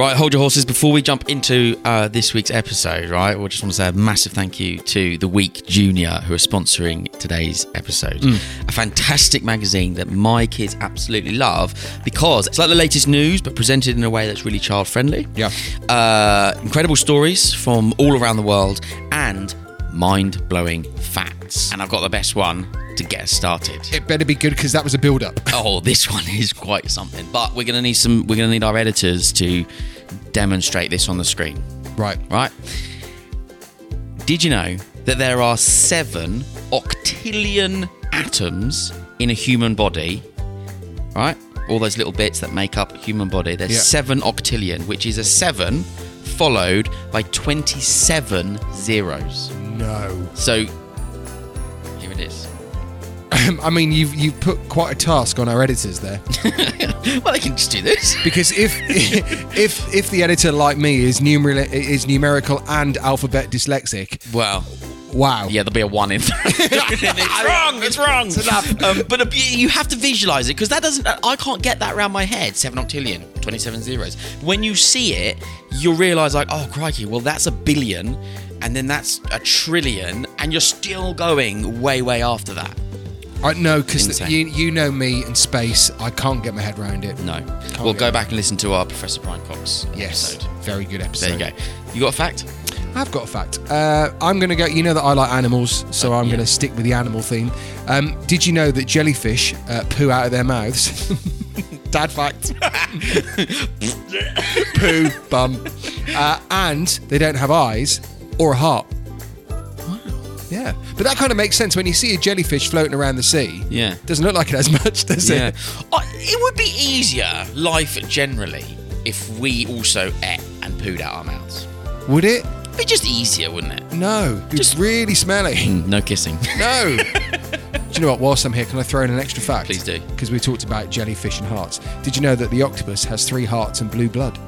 Right, hold your horses. Before we jump into uh, this week's episode, right, we just want to say a massive thank you to The Week Junior who are sponsoring today's episode. A fantastic magazine that my kids absolutely love because it's like the latest news but presented in a way that's really child friendly. Yeah. Uh, incredible stories from all around the world and mind blowing facts. And I've got the best one to get us started. It better be good because that was a build up. Oh, this one is quite something. But we're gonna need some. We're gonna need our editors to demonstrate this on the screen. Right. Right? Did you know that there are seven octillion atoms in a human body? Right? All those little bits that make up a human body. There's Yeah. seven octillion, which is a seven followed by 27 zeros. No. So here it is. I mean, you've you've put quite a task on our editors there Well, they can just do this. because if if if the editor like me is numeral is numerical and alphabet dyslexic, Well, wow. Yeah, there'll be a one in there. it's wrong. It's wrong. It's enough. Um, but a, you have to visualize it because that doesn't. I can't get that around my head. Seven octillion, twenty-seven zeros. When you see it, you'll realize like, oh crikey, well that's a billion, and then that's a trillion, and you're still going way, way after that. I know because Insane. you you know me and space. I can't get my head around it. No, we'll go back and listen to our Professor Brian Cox Yes. episode. Very good episode. There you go. You got a fact? I've got a fact. Uh, I'm going to go. You know that I like animals, so I'm yeah. going to stick with the animal theme. Um, did you know that jellyfish uh, poo out of their mouths? Dad fact. poo bum, uh, and they don't have eyes or a heart. Yeah, but that kind of makes sense when you see a jellyfish floating around the sea. Yeah. doesn't look like it has much, does Yeah. it? Uh, it would be easier, life generally, if we also ate and pooed out our mouths. Would it? It'd be just easier, wouldn't it? No, it's Just- really smelly. No kissing. No. do you know what? Whilst I'm here, can I throw in an extra fact? Please do. Because we talked about jellyfish and hearts. Did you know that the octopus has three hearts and blue blood?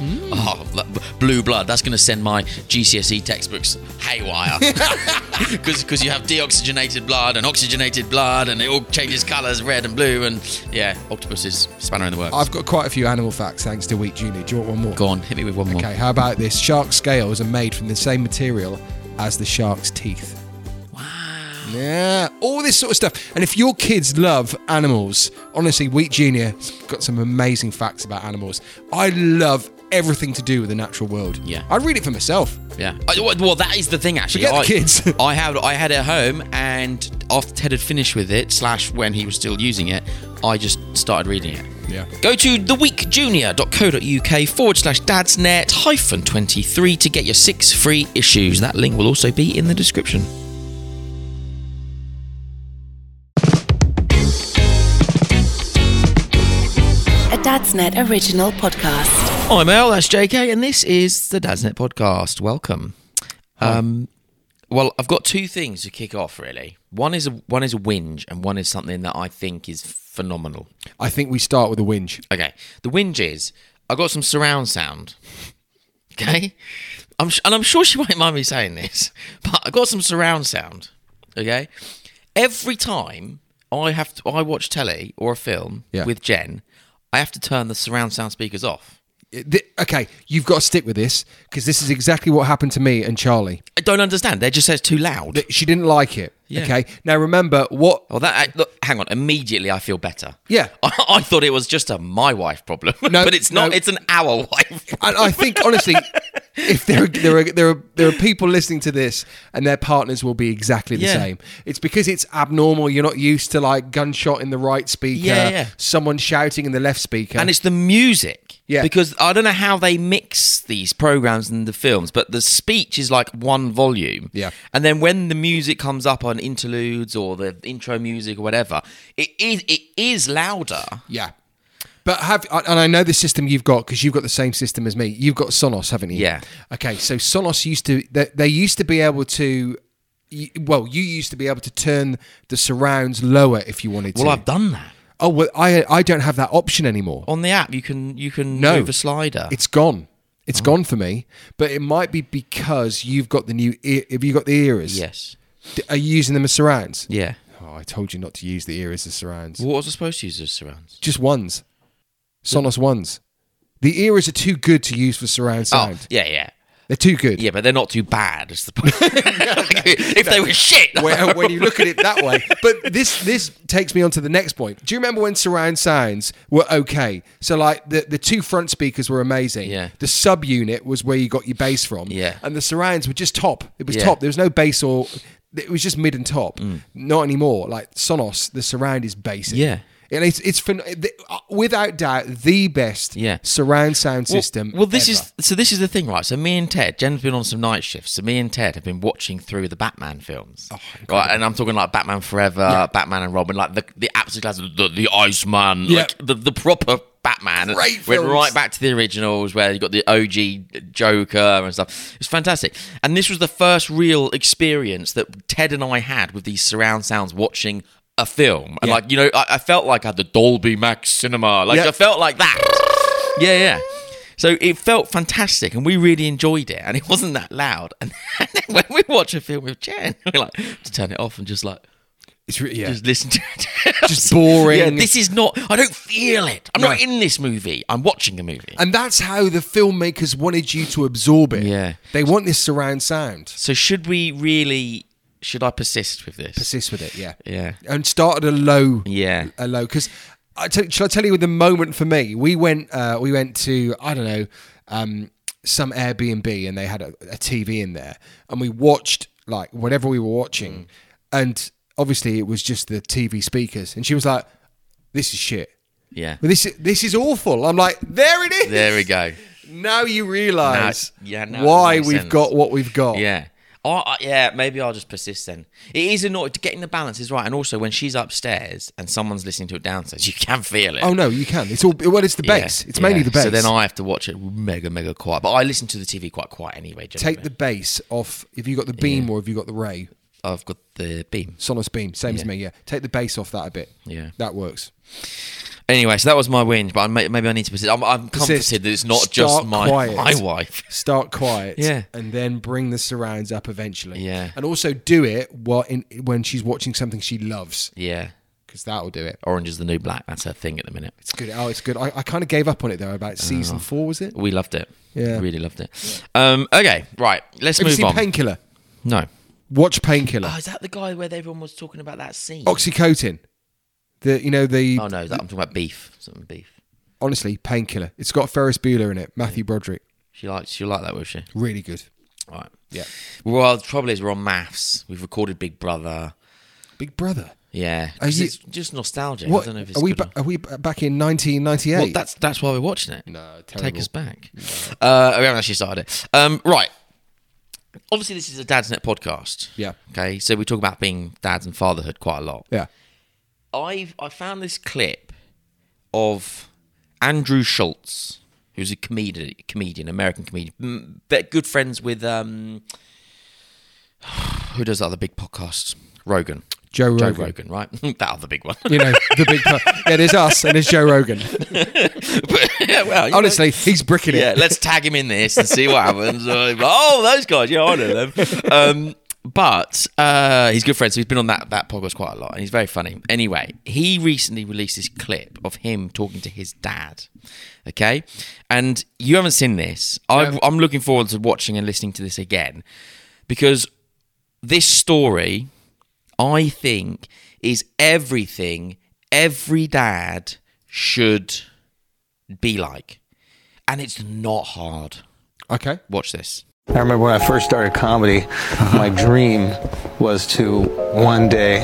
Mm. Oh, blue blood. That's going to send my GCSE textbooks haywire. Because you have deoxygenated blood and oxygenated blood, and it all changes colours, red and blue. And yeah, octopus is spanner in the works. I've got quite a few animal facts thanks to Week Junior. Do you want one more? Go on, hit me with one more. Okay, how about this? Shark scales are made from the same material as the shark's teeth. Wow. Yeah, all this sort of stuff. And if your kids love animals, honestly, Week Junior's got some amazing facts about animals. I love everything to do with the natural world. Yeah. I read it for myself. Yeah. Uh, well- Well, that is the thing, actually. Forget the I, kids. I had I had it at home, and after Ted had finished with it, slash when he was still using it, I just started reading it. Yeah. Go to theweekjunior.co.uk forward slash dadsnet hyphen 23 to get your six free issues. That link will also be in the description. A Dadsnet original podcast. I'm Al, that's JK, and this is the Dadsnet podcast. Welcome. Um, well, I've got two things to kick off. Really, one is a one is a whinge, and one is something that I think is phenomenal. I think we start with a whinge. Okay, the whinge is I got some surround sound. Okay, I'm sh- and I'm sure she won't mind me saying this, but I got some surround sound. Okay, every time I have to, I watch telly or a film Yeah. with Jen, I have to turn the surround sound speakers off th- okay, you've got to stick with this because this is exactly what happened to me and Charlie. I don't understand. They just say it's too loud. Th- She didn't like it. Yeah. Okay. Now remember what? Well, that I- look, hang on. Immediately, I feel better. Yeah. I, I thought it was just a my wife problem, No, but it's not. no. It's an our wife. And I think honestly, if there are, there are there are there are people listening to this and their partners will be exactly the Yeah. same. It's because it's abnormal. You're not used to like gunshot in the right speaker, Yeah, yeah. someone shouting in the left speaker, and it's the music. Yeah. Because I don't know how they mix these programs and the films, but the speech is like one volume. Yeah. And then when the music comes up on interludes or the intro music or whatever, it is it is louder. yeah. But have and I know the system you've got because you've got the same system as me. You've got Sonos, haven't you? Yeah. Okay, so Sonos used to they, they used to be able to. Well, you used to be able to turn the surrounds lower if you wanted to. Well, I've done that. Oh well, I I don't have that option anymore. On the app, you can you can No. move a slider. It's gone. Oh. It's gone for me. But it might be because you've got the new. Ear, have you got the ears? yes. Are you using them as surrounds? Yeah. Oh, I told you not to use the ears as surrounds. What was I supposed to use as surrounds? Just ones. Sonos ones. The ears are too good to use for surround oh, sound. Oh, yeah, yeah. They're too good. Yeah, but they're not too bad. Is the point? if they were shit, when, when you look at it that way. But this this takes me on to the next point. Do you remember when surround sounds were okay? So like the the two front speakers were amazing. Yeah. The sub unit was where you got your bass from. Yeah. And the surrounds were just top. It was Yeah. top. There was no bass or it was just mid and top. Mm. Not anymore. Like Sonos, the surround is basic. Yeah. And it's it's uh, without doubt the best Yeah. surround sound system. Well, this ever. is so. This is the thing, right? So me and Ted, Jen's been on some night shifts. So me and Ted have been watching through the Batman films, Oh, right? And I'm talking like Batman Forever, Batman and Robin, like the the absolute classic, the, the Iceman, Yeah. like the the proper Batman. Great Went right back to the originals where you got the OG Joker and stuff. It's fantastic. And this was the first real experience that Ted and I had with these surround sounds watching a film. And Yeah. like you know, I, I felt like I had the Dolby Max cinema. Like Yeah. I felt like that. yeah, yeah. So it felt fantastic, and we really enjoyed it, and it wasn't that loud. And then when we watch a film with Jen, we like to turn it off and just like it's re- yeah. just listen to it. Just boring. Yeah, this is not. I don't feel it. I'm not in this movie. I'm watching a movie. and that's how the filmmakers wanted you to absorb it. Yeah. They want this surround sound. so should we really? Should I persist with this? Persist with it, yeah. Yeah. And start at a low. Yeah. A low. Because I tell, shall I tell you with the moment for me? We went uh, we went to, I don't know, um, some Airbnb and they had a, a TV in there. And we watched like whatever we were watching. Mm. And obviously it was just the TV speakers. And she was like, this is shit. Yeah. But this, this is awful. I'm like, there it is. There we go. Now you realise yeah, why we've sense. got what we've got. Yeah. Oh, yeah, maybe I'll just persist then. It is annoying. Getting the balance is right. And also, when she's upstairs and someone's listening to it downstairs, you can feel it. Oh no, you can. It's all well. It's the Yeah, bass. it's mainly yeah. the bass. So then I have to watch it mega, mega quiet. But I listen to the TV quite quiet anyway. Generally. take the bass off. If you got the beam or if you got the ray, I've got the beam. Sonos beam, same as me. Yeah, take the bass off that a bit. Yeah. that works. Anyway, so that was my whinge, but I may, maybe I need to persist. I'm, I'm comforted that it's not Start just my quiet. my wife. Start quiet. Yeah. and then bring the surrounds up eventually. Yeah. and also do it while in when she's watching something she loves Yeah. because that'll do it. Orange is the new black. That's her thing at the minute. It's good. Oh, it's good. I, I kind of gave up on it though. About season four was it? We loved it. Yeah. Really loved it. Um, okay, right. Let's Have move on. Painkiller? no. Watch Painkiller. Oh, is that the guy where everyone was talking about that scene? OxyContin. The you know the Oh no, that, I'm talking about beef. Something beef. honestly Painkiller. It's got Ferris Bueller in it. Matthew Broderick. She likes. She like that, will she? Really good. Right. Yeah. Well, the trouble is we're on maths. We've recorded Big Brother. Big Brother. Yeah. You- it's just nostalgia. What I don't know if it's are we? Ba- are we back in 1998? Well, that's that's why we're watching it. No, Take us back. Uh, we haven't actually started it. Um, right. Obviously, this is a Dadsnet podcast. Yeah. Okay, so we talk about being dads and fatherhood quite a lot. yeah. I've I found this clip of Andrew Schulz, who's a comedian, comedian, American comedian, but good friends with um, who does other big podcast? Rogan. Joe Joe Rogan. Rogan, right? that other big one. You know the big. po- yeah, there's us and there's Joe Rogan. but, yeah, well, you know- Honestly, he's bricking it. yeah, let's tag him in this and see what happens. Uh, oh, those guys, yeah, I know them. Um, but uh, he's good friends. So he's been on that that podcast quite a lot, and he's very funny. Anyway, he recently released this clip of him talking to his dad. Okay, and you haven't seen this. I'm looking forward to watching and listening to this again because this story, I think, is everything every dad should be like, and it's not hard. Okay. Watch this. I remember when I first started comedy, uh-huh. my dream was to one day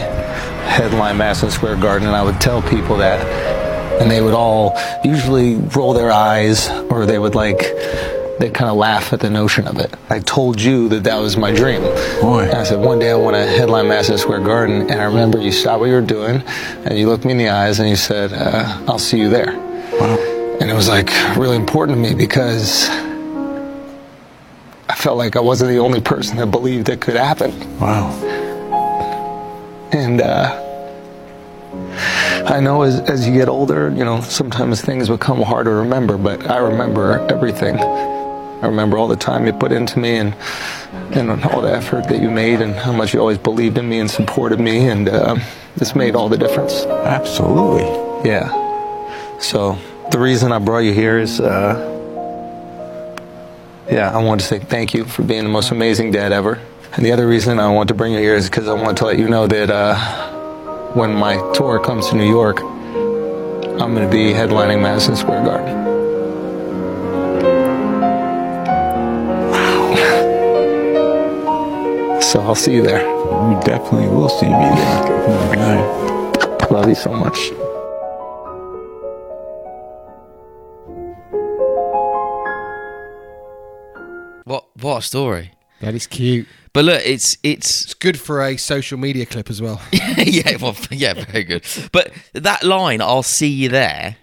headline Madison Square Garden, and I would tell people that, and they would all usually roll their eyes, or they would like, they kind of laugh at the notion of it. I told you that that was my dream. Boy. And I said, one day I want to headline Madison Square Garden, and I remember you stopped what you were doing, and you looked me in the eyes, and you said, uh, I'll see you there. Wow. And it was like really important to me because I felt like I wasn't the only person that believed it could happen. Wow. And uh, I know as, as you get older, you know, sometimes things become hard to remember, but I remember everything. I remember all the time you put into me and, and all the effort that you made and how much you always believed in me and supported me. And uh, this made all the difference. Absolutely. Yeah. So the reason I brought you here is, uh, yeah, I want to say thank you for being the most amazing dad ever. And the other reason I want to bring you here is because I want to let you know that uh, when my tour comes to New York, I'm going to be headlining Madison Square Garden. So I'll see you there. You definitely will see me there. Love you so much. What what a story! That is cute. But look, it's it's It's good for a social media clip as well. yeah, well, yeah, very good. But that line, "I'll see you there,"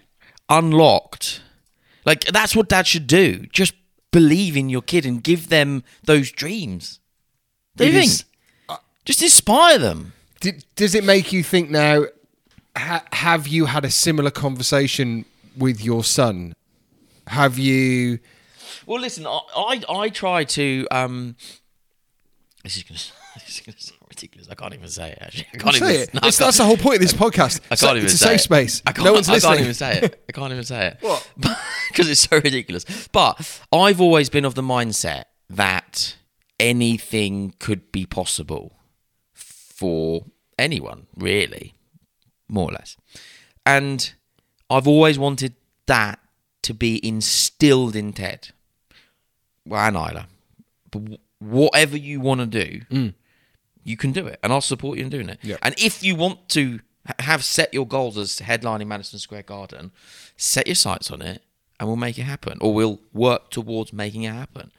unlocked. Like that's what dad should do. Just believe in your kid and give them those dreams. Do you think? is- Just inspire them. Did, does it make you think now? Ha, have you had a similar conversation with your son? Have you? Well, listen, I I, I try to. um This is going to this is going to sound ridiculous. I can't even say it. Actually, I can't say even. it. no, I It's- can't- that's the whole point of this podcast. I It's can't a- even It's a safe it. space. I can't, no one's listening. I can't even say it. I can't even say it. What? Because it's so ridiculous. But I've always been of the mindset that anything could be possible for anyone, really, more or less. And I've always wanted that to be instilled in Ted. Well, and Isla. But whatever you want to do, mm. you can do it, and I'll support you in doing it. Yeah. And if you want to have set your goals as headlining Madison Square Garden, set your sights on it, and we'll make it happen, or we'll work towards making it happen.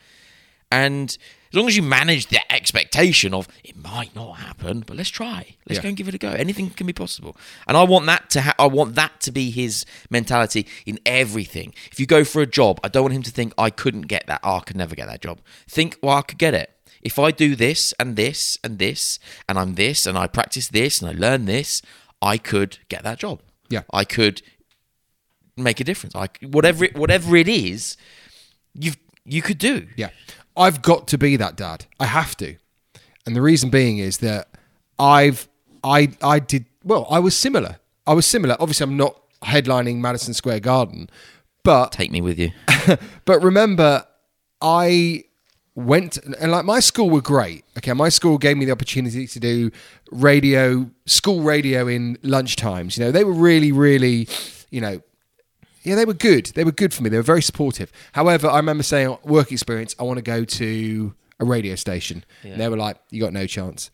And as long as you manage the expectation of it might not happen, but let's try. Let's Yeah. go and give it a go. Anything can be possible. And I want that to ha- I want that to be his mentality in everything. If you go for a job, I don't want him to think I couldn't get that. Oh, I could never get that job. Think, well, I could get it. If I do this and this and this and I'm this and I practice this and I learn this, I could get that job. Yeah. I could make a difference. I whatever it, whatever it is, you you could do. Yeah. I've got to be that dad. I have to. And the reason being is that I've I I did well, I was similar. I was similar. Obviously I'm not headlining Madison Square Garden, but Take me with you. but remember I went and like my school were great. Okay, my school gave me the opportunity to do radio, school radio in lunch times. You know, they were really really, you know, yeah, they were good. They were good for me. They were very supportive. However, I remember saying, work experience, I want to go to a radio station. And they were like, you got no chance.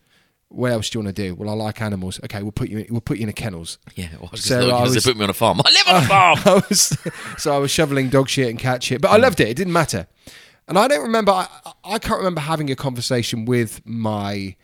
What else do you want to do? Well, I like animals. Okay, we'll put you. In, we'll put you in a kennels. Yeah, well, I was So so I was- they put me on a farm. I live on a farm. I was, so I was shoveling dog shit and cat shit, but I loved it. It didn't matter. And I don't remember. I, I can't remember having a conversation with my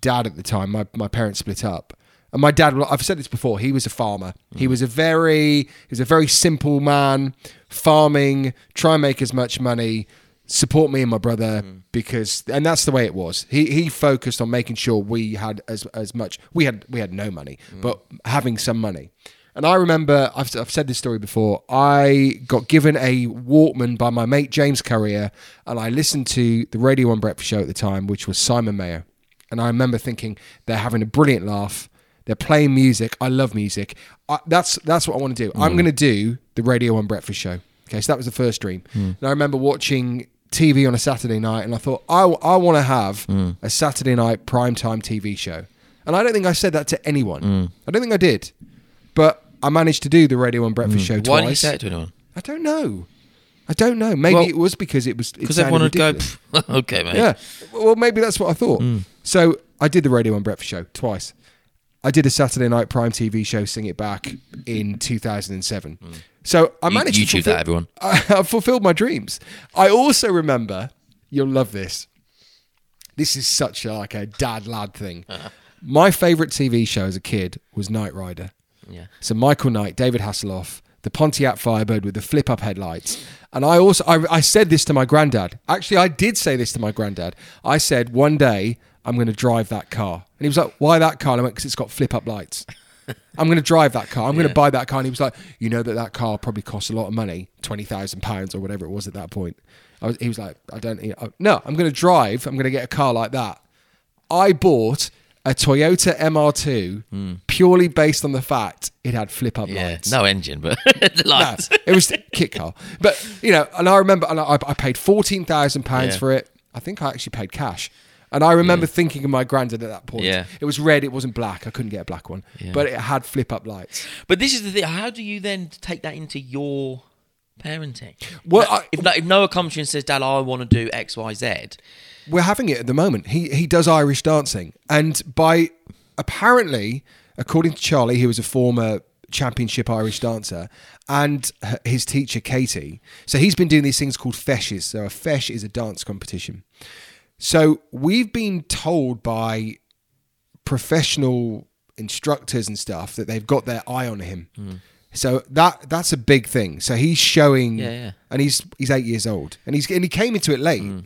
dad at the time. My my parents split up, and my dad. I've said this before. He was a farmer. He mm. was a very he was a very simple man, farming, try and make as much money, support me and my brother mm. because, and that's the way it was. He he focused on making sure we had as as much. We had we had no money, mm. but having some money. And I remember, I've, I've said this story before. I got given a Walkman by my mate James Currier, and I listened to the Radio One Breakfast Show at the time, which was Simon Mayo. and I remember thinking they're having a brilliant laugh. They're playing music. I love music. I, that's that's what I want to do. I'm mm. going to do the Radio One Breakfast Show. Okay, so that was the first dream. Mm. And I remember watching TV on a Saturday night, and I thought I I want to have mm. a Saturday night primetime TV show. And I don't think I said that to anyone. I don't think I did, but I managed to do the Radio One Breakfast Show twice. Why didn't you say it to anyone? I don't know. I don't know. Maybe Well, it was because it was Because everyone would go, okay, mate. yeah. Well, maybe that's what I thought. So I did the Radio One Breakfast Show twice. I did a Saturday night prime TV show, Sing It Back, in 2007. So I You- managed to YouTube fulfill, that, everyone. I, I fulfilled my dreams. I also remember, you'll love this. This is such a, like a dad lad thing. Uh-huh. My favourite TV show as a kid was Knight Rider. Yeah. So Michael Knight, David Hasselhoff, the Pontiac Firebird with the flip up headlights. And I also I, I said this to my granddad. Actually, I did say this to my granddad. I said one day I'm going to drive that car, and he was like, "Why that car?" And I went, "Because it's got flip up lights." I'm going to drive that car. I'm going to buy that car. And he was like, "You know that that car probably costs a lot of money, twenty thousand pounds or whatever it was at that point." I was, he was like, "I don't. You uh, know, no, I'm going to drive. I'm going to get a car like that." I bought a Toyota MR2 hmm. purely based on the fact it had flip up. Yeah, lights. no engine, but the No, it was kit car. But you know, and I remember, and I, I paid fourteen thousand pounds Yeah. for it. I think I actually paid cash. And I remember mm. thinking of my granddad at that point. Yeah. It was red. It wasn't black. I couldn't get a black one, but it had flip up lights. But this is the thing. How do you then take that into your parenting? Well, Like, I- if, no- if Noah comes to you and says, "Dad, I want to do X, Y, Z," We're having it at the moment. He he does Irish dancing, and by apparently, according to Charlie, who was a former championship Irish dancer, and his teacher Katie. So he's been doing these things called feises. So a feis is a dance competition. So we've been told by professional instructors and stuff that they've got their eye on him. Hmm. So that that's a big thing. So he's showing, Yeah, yeah. and he's he's eight years old, and he's and he came into it late. Hmm.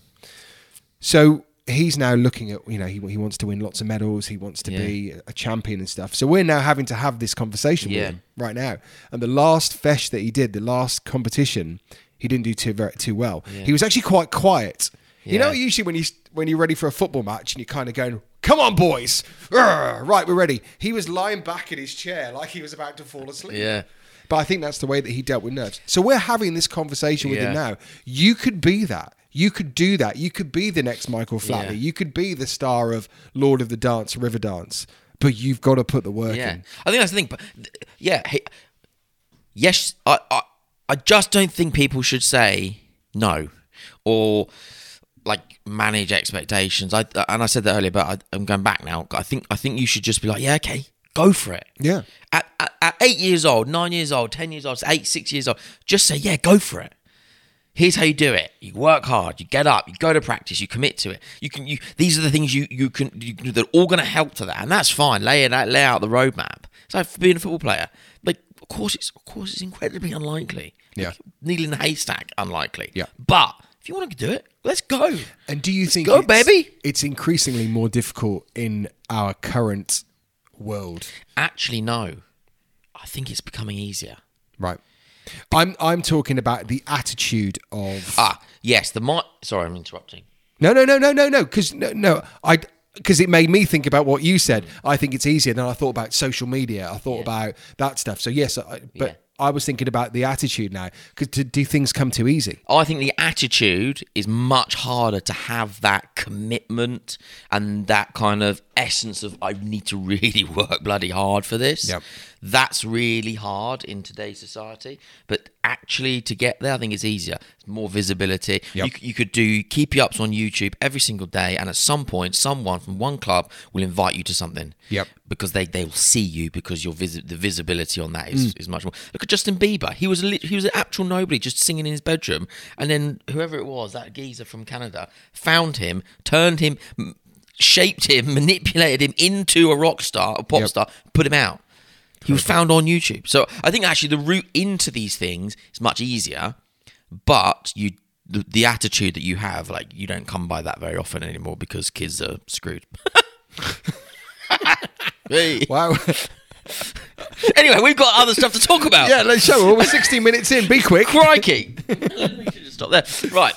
So he's now looking at you know he he wants to win lots of medals. He wants to Yeah. be a champion and stuff. So we're now having to have this conversation with him right now. And the last feis that he did, the last competition, he didn't do too very too well. He was actually quite quiet. You know, usually when you when you're ready for a football match and you're kind of going, "Come on, boys, Urgh, right, we're ready." He was lying back in his chair like he was about to fall asleep. Yeah. But I think that's the way that he dealt with nerves. So we're having this conversation with him now. You could be that. You could do that. You could be the next Michael Flatley. Yeah. You could be the star of Lord of the Dance, River Dance. But you've got to put the work Yeah, in. I think that's the thing. But yeah, he, yes, I, I, I just don't think people should say no or like manage expectations. I and I said that earlier, but I, I'm going back now. I think I think you should just be like, yeah, okay, go for it. Yeah. At, at, at eight years old, nine years old, ten years old, eight, six years old, just say, yeah, go for it. Here's how you do it. You work hard. You get up. You go to practice. You commit to it. You can. You. These are the things you you can. You can do that are all going to help to that, and that's fine. Lay it out. Lay out the roadmap. It's like being a football player. Like, of course, it's of course it's incredibly unlikely. Yeah. Like, needle in a haystack, unlikely. Yeah. But if you want to do it, let's go. And do you think go, it's, baby. it's increasingly more difficult in our current world? Actually, no. I think it's becoming easier. Right. I'm I'm talking about the attitude of Ah, yes. The mi- Sorry, I'm interrupting. No, no, no, no, no, no. Because no, no, I because it made me think about what you said. I think it's easier. than I thought about social media. I thought about that stuff. So yes, I, but Yeah. I was thinking about the attitude now. Because do, do things come too easy? I think the attitude is much harder to have that commitment and that kind of essence of I need to really work bloody hard for this. Yep. That's really hard in today's society. But actually, to get there, I think it's easier. It's more visibility. Yep. You, you could do keep you ups on YouTube every single day, and at some point, someone from one club will invite you to something. Yep. Because they they will see you because your visi- the visibility on that is, Mm. is, much more. Look at Justin Bieber. He was a he was an actual nobody, just singing in his bedroom, and then whoever it was, that geezer from Canada, found him, turned him, m- shaped him, manipulated him into a rock star, a pop Yep. star, put him out. He was found on YouTube. So I think actually the route into these things is much easier, but you the, the attitude that you have, like you don't come by that very often anymore because kids are screwed. Hey. Wow. Anyway, we've got other stuff to talk about. yeah, let's show. We're 16 minutes in. Be quick. Crikey. we should just stop there. Right.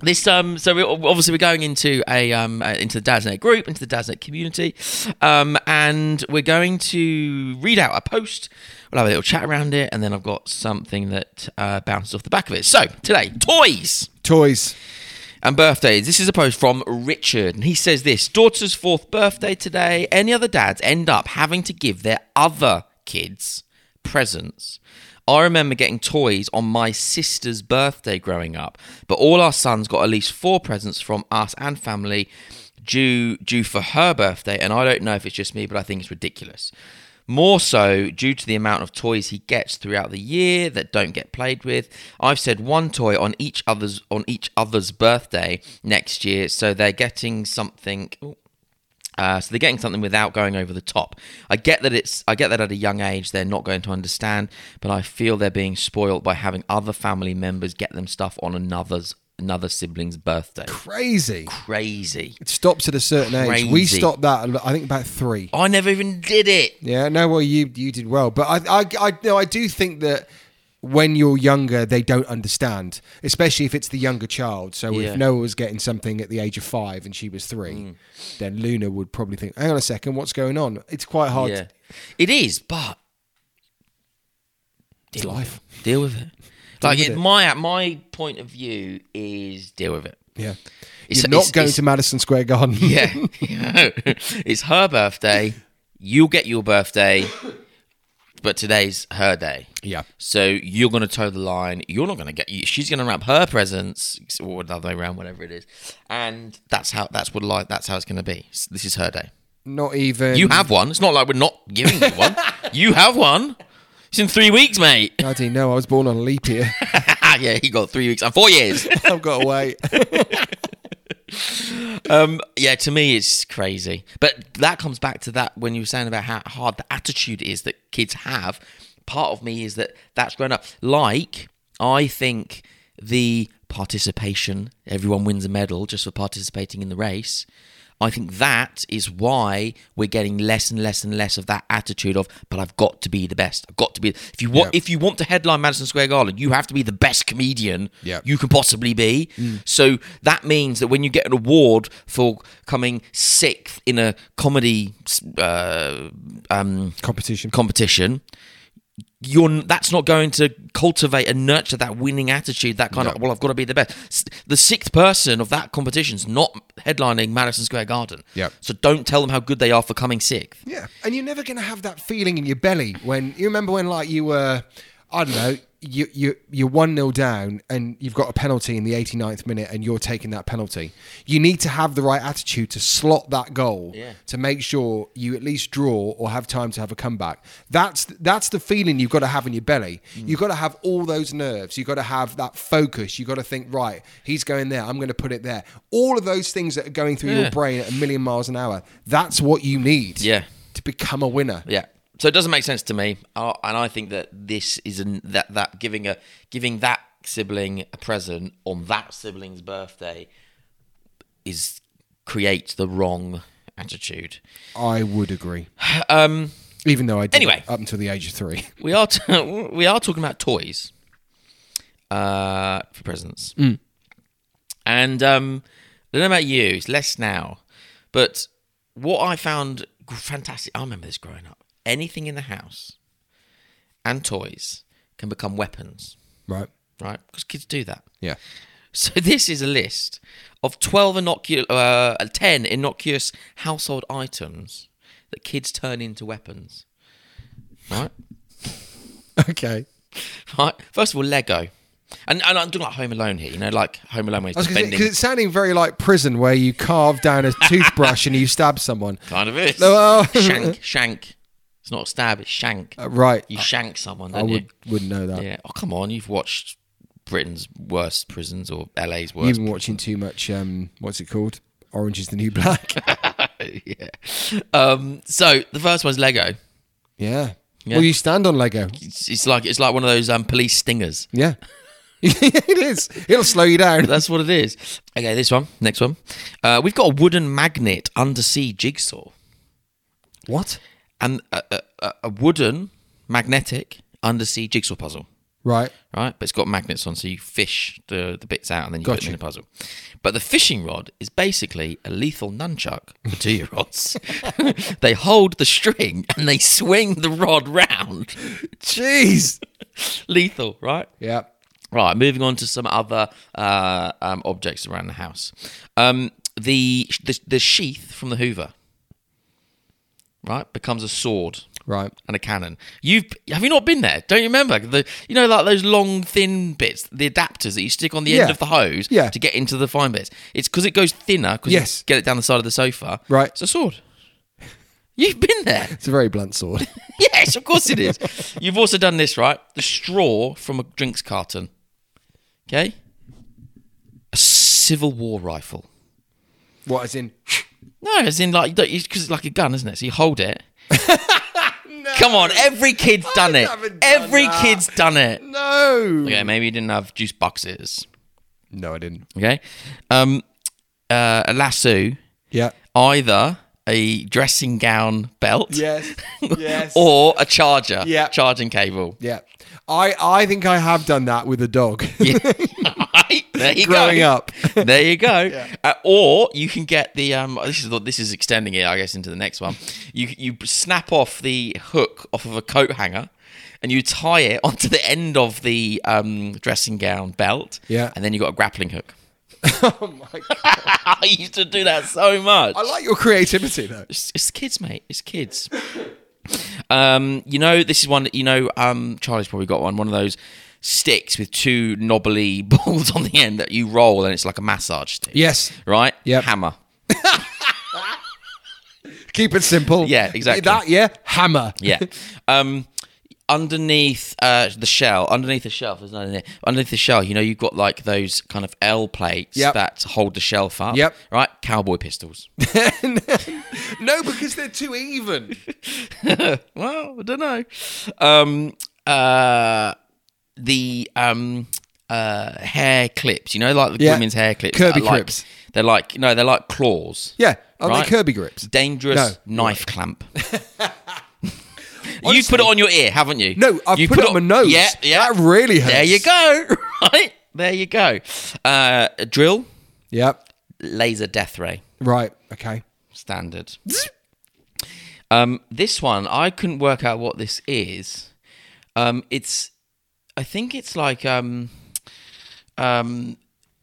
This um so we obviously we're going into a um into the Dadsnet group into the Dadsnet community, um and we're going to read out a post. We'll have a little chat around it, and then I've got something that uh, bounces off the back of it. So today, toys Toys. and birthdays. This is a post from Richard, and he says this: daughter's fourth birthday today. Any other dads end up having to give their other kids presents. I remember getting toys on my sister's birthday growing up, but all our sons got at least four presents from us and family due due for her birthday, and I don't know if it's just me, but I think it's ridiculous. More so due to the amount of toys he gets throughout the year that don't get played with. I've said one toy on each other's on each other's birthday next year, so they're getting something. Uh, so they're getting something without going over the top. I get that it's. I get that at a young age they're not going to understand, but I feel they're being spoiled by having other family members get them stuff on another's another sibling's birthday. Crazy. Crazy. It stops at a certain age. We Crazy. stopped that. I think about three. I never even did it. Yeah, no, well, you you did well, but I I I no, I do think that when you're younger, they don't understand, especially if it's the younger child. So Yeah. if Noah was getting something at the age of five and she was three, Mm. then Luna would probably think, "Hang on a second, what's going on?" It's quite hard. Yeah, to- it is, but It's life. deal with it. Like with it, it. my my point of view is deal with it. Yeah, It's- you're not it's- going it's- to Madison Square Garden. Yeah, it's her birthday. You'll get your birthday, but today's her day. Yeah. So you're going to toe the line. You're not going to get. She's going to wrap her presents or the other way around, whatever it is, and that's how that's what like that's how it's going to be. This is her day. not even. You have one. It's not like we're not giving you one. you have one. It's in three weeks, mate. I didn't know. I was born on a leap year. yeah, he got three weeks and four years. I've got to wait. Um, yeah, to me, it's crazy. But that comes back to that when you were saying about how hard the attitude is that kids have. Part of me is that that's grown up. Like, I think the participation, everyone wins a medal just for participating in the race. I think that is why we're getting less and less and less of that attitude of, but I've got to be the best. I've got to be. If you want, Yeah. if you want to headline Madison Square Garden, you have to be the best comedian Yeah. you can possibly be. So that means that when you get an award for coming sixth in a comedy uh, um, Competition. competition, you're that's not going to cultivate and nurture that winning attitude. That kind of well, I've got to be the best. The sixth person of that competition's not headlining Madison Square Garden. yeah So don't tell them how good they are for coming sixth. Yeah, and you're never going to have that feeling in your belly when you remember when like you were, I don't know, you you you're one 0 down and you've got a penalty in the 89th minute and you're taking that penalty. You need to have the right attitude to slot that goal Yeah. to make sure you at least draw or have time to have a comeback. That's that's the feeling you've got to have in your belly. Mm. You've got to have all those nerves. You've got to have that focus. You've got to think right. He's going there. I'm going to put it there. All of those things that are going through Yeah. your brain at a million miles an hour. That's what you need Yeah. to become a winner. Yeah. So it doesn't make sense to me, uh, and I think that this is an, that that giving a giving that sibling a present on that sibling's birthday is creates the wrong attitude. I would agree. Um, Even though I did Anyway. up until the age of three. we are t- we are talking about toys uh, for presents, and um, I don't know about you. It's less now, but what I found fantastic. I remember this growing up. Anything in the house and toys can become weapons, Right. right? Because kids do that. Yeah. So this is a list of 12 innocuous, uh, 10 innocuous household items that kids turn into weapons. Right? Okay. Right. First of all, Lego. And, and I'm doing like Home Alone here, you know, like Home Alone where I was he's going defending. because it's sounding very like prison where you carve down a toothbrush and you stab someone. kind of is. Well- shank, shank. It's not a stab, it's shank. Uh, right. You shank someone, I would, you? wouldn't know that. Yeah. Oh, come on. You've watched Britain's worst prisons or LA's worst. You've been watching too much, um, what's it called? Orange is the New Black. yeah. Um, so the first one's Lego. yeah. Yeah. Well, you stand on Lego. It's, it's like it's like one of those um, police stingers. Yeah. it is. It'll slow you down. That's what it is. Okay, this one, next one. Uh, we've got a wooden magnet undersea jigsaw, What? And a, a, a- wooden magnetic undersea jigsaw puzzle. Right. right? But it's got magnets on, so you fish the, the bits out and then you put them in the puzzle. But the fishing rod is basically a lethal nunchuck for two year olds. they hold the string and they swing the rod round. Jeez. lethal, right? Yeah. Right, moving on to some other uh, um, objects around the house. Um, the, the the sheath from the Hoover, right, becomes a sword Right. and a cannon. You've have you not been there? Don't you remember the you know like those long thin bits, the adapters that you stick on the end Yeah. of the hose Yeah. to get into the fine bits. It's because it goes thinner because Yes. you get it down the side of the sofa. Right. it's a sword. You've been there. It's a very blunt sword. yes, of course it is. You've also done this right. The straw from a drinks carton. Okay. A Civil War rifle. what, as in. No, as in like because it's like a gun, isn't it? So you hold it. Come on, every kid's done it. haven't done Every that. kid's done it. No. Okay, maybe you didn't have juice boxes. No, I didn't. Okay, um, uh, a lasso, Yeah. either a dressing gown belt, Yes. Yes. or a charger, Yeah. charging cable. yeah. I, I think I have done that with a dog. Right, there you Growing go. up. there you go. Uh, or you can get the um. This is this is extending it, I guess, into the next one. You you snap off the hook off of a coat hanger, and you tie it onto the end of the um dressing gown belt. Yeah. and then you got a grappling hook. oh my God. I used to do that so much. I like your creativity, though. It's, it's kids, mate. It's kids. Um, you know, this is one that you know. Um, Charlie's probably got one. One of those sticks with two knobbly balls on the end that you roll, and it's like a massage stick. Yes. Right. Yeah. Hammer. Keep it simple. Yeah, exactly. That, yeah. Hammer. Yeah. um, underneath uh, the shell, underneath the shelf, there's nothing there. Underneath the shell, you know, you've got like those kind of L plates Yep. that hold the shelf up. Yep. Right. Cowboy pistols. No, because they're too even. well, I don't know. Um, uh, the um, uh, hair clips, you know, like the Yeah. women's hair clips. Kirby are like, clips. They're like no, they're like claws. Yeah. Are Right. they Kirby grips? Dangerous No. knife clamp. you put it on your ear, haven't you? No, I've you put it on my nose. Yeah, yeah. That really hurts. There you go. Right there, you go. Uh, a drill, Yep. laser death ray, Right. Okay. standard. Um, this one, I couldn't work out what this is. Um, it's, I think it's like, um, um,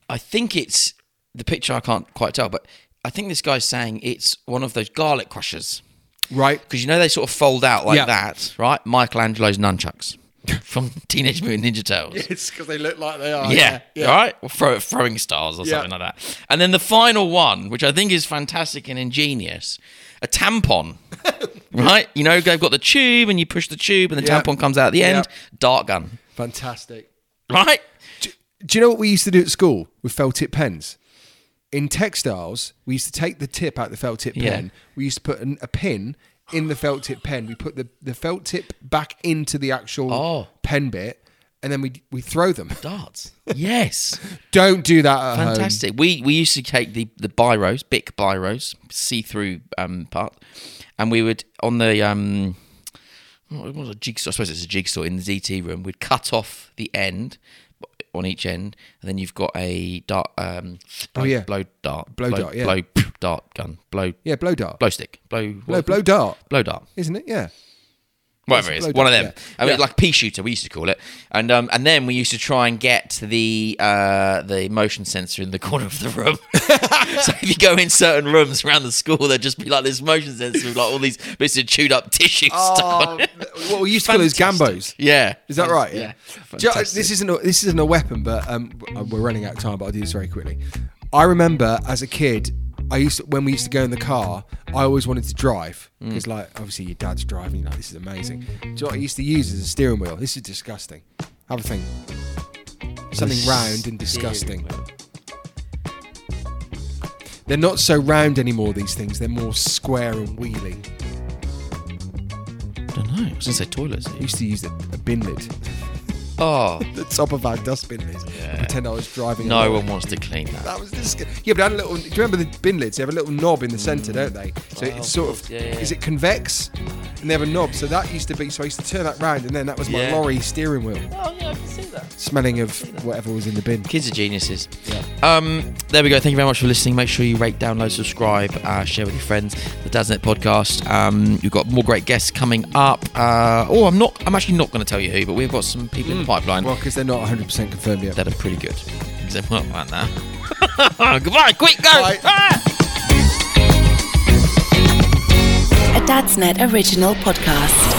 I think it's the picture. I can't quite tell, but I think this guy's saying it's one of those garlic crushers Right. because you know they sort of fold out like Yeah. that, right? Michelangelo's nunchucks from Teenage Mutant Ninja Turtles. It's because they look like they are. Yeah, all right. Or throw, throwing stars or Yeah. something like that. And then the final one, which I think is fantastic and ingenious, a tampon. right? You know, they've got the tube and you push the tube and the Yeah. tampon comes out at the end. Dart gun. Fantastic. Right? Do you know what we used to do at school with felt tip pens? In textiles, we used to take the tip out the felt tip Yeah. pen. We used to put an, a pin in the felt tip pen. We put the, the felt tip back into the actual Oh. pen bit, and then we we throw them. Darts. Yes. Don't do that at home. Fantastic. We we used to take the the biros, Bic biros, see through um, part, and we would on the um, what was a jigsaw? I suppose it's a jigsaw in the DT room. We'd cut off the end on each end, and then you've got a dart. Um, blow, Oh, yeah. blow dart, Blow dart, yeah. blow dart gun, blow Yeah, blow dart. blow stick, blow blow, blow dart, blow dart. isn't it? Yeah. Whatever it is, one of them. yeah. I mean, Yeah. like pea shooter, we used to call it, and um, and then we used to try and get the uh, the motion sensor in the corner of the room. so if you go in certain rooms around the school, there'd just be like this motion sensor with like all these bits of chewed up tissue stuck on it. What we used to call those gambos. Yeah, Is that right? Yeah, Do you this isn't a, this isn't a weapon, but um, we're running out of time. But I'll do this very quickly. I remember as a kid, I used to, when we used to go in the car, I always wanted to drive Mm. because, like, obviously your dad's driving. You're like, this is amazing. Do you know what I used to use as a steering wheel? This is disgusting. Have a think. Something round and disgusting. They're not so round anymore. These things. They're more square and wheeling. I don't know. I was gonna say toilets. I used to use a, a bin lid. Oh, the top of our dustbin lids. and Pretend I was driving. no lorry. one wants to clean that. That was disgusting. Yeah, but I had a little. Do you remember the bin lids? They have a little knob in the centre, don't they? So it's sort of. yeah, yeah. Is it convex? And they have a knob. So that used to be. So I used to turn that round, and then that was my Yeah. lorry steering wheel, Oh yeah, I can see that. smelling of whatever was in the bin. Kids are geniuses. Yeah. Um, there we go. Thank you very much for listening. Make sure you rate, download, subscribe, uh, share with your friends. The Dadsnet podcast. Um, we've got more great guests coming up. Uh, oh, I'm not. I'm actually not going to tell you who, but we've got some people in the pipeline Well, because they're not 100% confirmed yet. that are pretty good. Except well, right now. Goodbye. Quick, go. Bye. Ah! A Dadsnet original podcast.